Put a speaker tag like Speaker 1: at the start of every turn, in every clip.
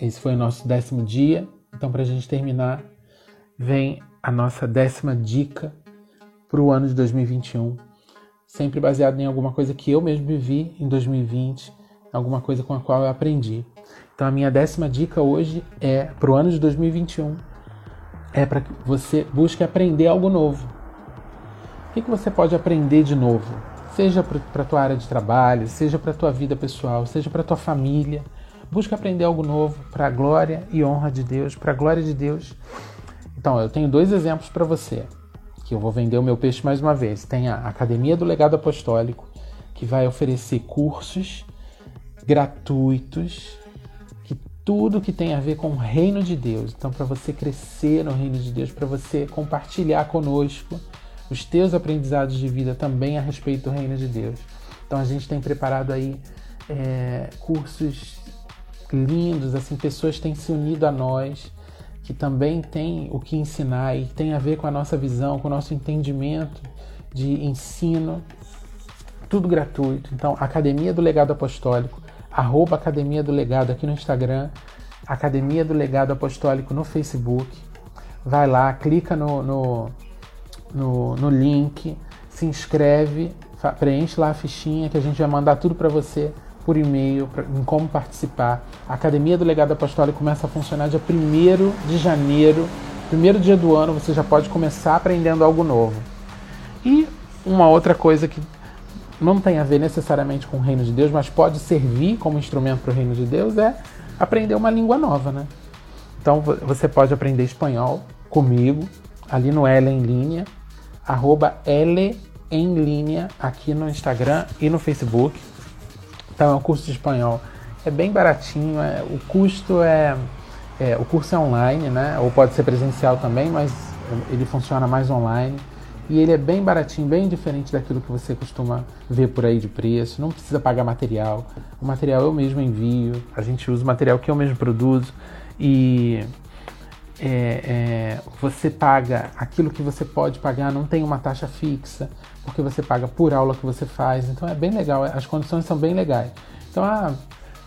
Speaker 1: esse foi o nosso décimo dia. Então, para a gente terminar, vem a nossa décima dica para o ano de 2021, sempre baseado em alguma coisa que eu mesmo vivi em 2020, alguma coisa com a qual eu aprendi. Então, a minha décima dica hoje é para o ano de 2021 é para que você busque aprender algo novo. O que, que você pode aprender de novo? Seja para a tua área de trabalho, seja para a tua vida pessoal, seja para a tua família. Busque aprender algo novo para a glória e honra de Deus, para a glória de Deus. Então, eu tenho dois exemplos para você, que eu vou vender o meu peixe mais uma vez. Tem a Academia do Legado Apostólico, que vai oferecer cursos gratuitos tudo que tem a ver com o reino de Deus. Então, para você crescer no reino de Deus, para você compartilhar conosco os teus aprendizados de vida também a respeito do reino de Deus. Então, a gente tem preparado aí é, cursos lindos, assim, pessoas têm se unido a nós, que também têm o que ensinar e tem a ver com a nossa visão, com o nosso entendimento de ensino, tudo gratuito. Então, Academia do Legado Apostólico arroba Academia do Legado aqui no Instagram, Academia do Legado Apostólico no Facebook. Vai lá, clica no, no, no, no link, se inscreve, preenche lá a fichinha que a gente vai mandar tudo para você por e-mail, pra, em como participar. A Academia do Legado Apostólico começa a funcionar dia 1 de janeiro, primeiro dia do ano, você já pode começar aprendendo algo novo. E uma outra coisa que não tem a ver necessariamente com o reino de Deus, mas pode servir como instrumento para o reino de Deus, é aprender uma língua nova, né? Então você pode aprender espanhol comigo, ali no L em linha, arroba L em linha, aqui no Instagram e no Facebook. Então é um curso de espanhol. É bem baratinho, é, o custo é, é. O curso é online, né? Ou pode ser presencial também, mas ele funciona mais online. E ele é bem baratinho, bem diferente daquilo que você costuma ver por aí de preço. Não precisa pagar material. O material eu mesmo envio. A gente usa o material que eu mesmo produzo. E é, é, você paga aquilo que você pode pagar, não tem uma taxa fixa, porque você paga por aula que você faz. Então é bem legal, as condições são bem legais. Então, ah,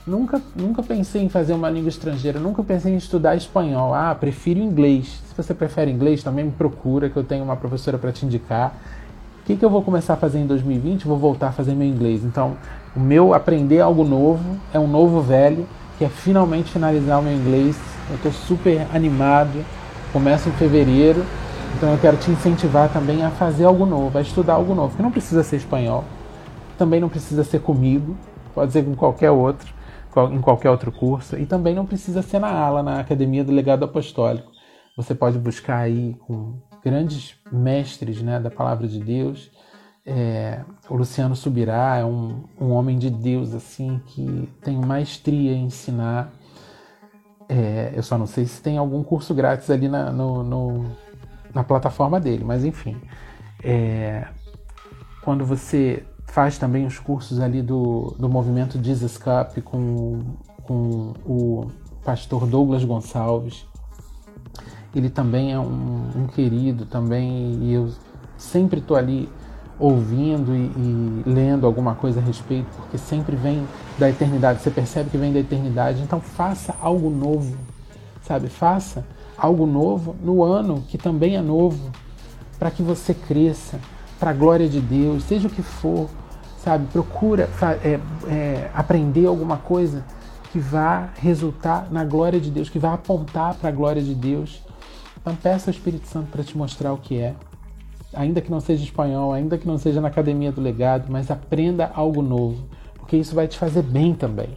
Speaker 1: Nunca, nunca pensei em fazer uma língua estrangeira, nunca pensei em estudar espanhol. Ah, prefiro inglês. Se você prefere inglês, também me procura, que eu tenho uma professora para te indicar. O que, que eu vou começar a fazer em 2020? Vou voltar a fazer meu inglês. Então, o meu aprender algo novo é um novo velho, que é finalmente finalizar o meu inglês. Eu estou super animado. Começo em fevereiro, então eu quero te incentivar também a fazer algo novo, a estudar algo novo, que não precisa ser espanhol, também não precisa ser comigo, pode ser com qualquer outro em qualquer outro curso e também não precisa ser na ala, na Academia do Legado Apostólico. Você pode buscar aí com grandes mestres né, da Palavra de Deus. É, o Luciano Subirá é um, um homem de Deus assim que tem maestria em ensinar. É, eu só não sei se tem algum curso grátis ali na, no, no, na plataforma dele, mas enfim. É, quando você faz também os cursos ali do, do movimento Jesus Cup com, com o pastor Douglas Gonçalves. Ele também é um, um querido também e eu sempre estou ali ouvindo e, e, lendo alguma coisa a respeito, porque sempre vem da eternidade, você percebe que vem da eternidade, então faça algo novo, sabe? Faça algo novo no ano que também é novo, para que você cresça, para a glória de Deus, seja o que for, sabe? Procura é, é, aprender alguma coisa que vá resultar na glória de Deus, que vá apontar para a glória de Deus. Então peça ao Espírito Santo para te mostrar o que é. Ainda que não seja espanhol, ainda que não seja na academia do legado, mas aprenda algo novo, porque isso vai te fazer bem também.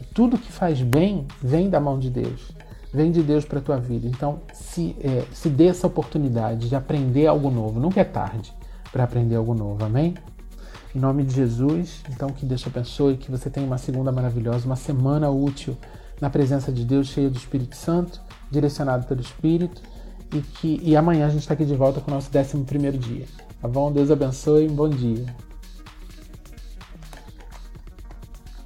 Speaker 1: E tudo que faz bem vem da mão de Deus, vem de Deus para a tua vida. Então se, é, se dê essa oportunidade de aprender algo novo. Nunca é tarde para aprender algo novo, amém? Em nome de Jesus, então que Deus te abençoe, que você tenha uma segunda maravilhosa, uma semana útil na presença de Deus, cheia do Espírito Santo, direcionado pelo Espírito, e que e amanhã a gente está aqui de volta com o nosso 11 primeiro dia. Tá bom? Deus abençoe, bom dia.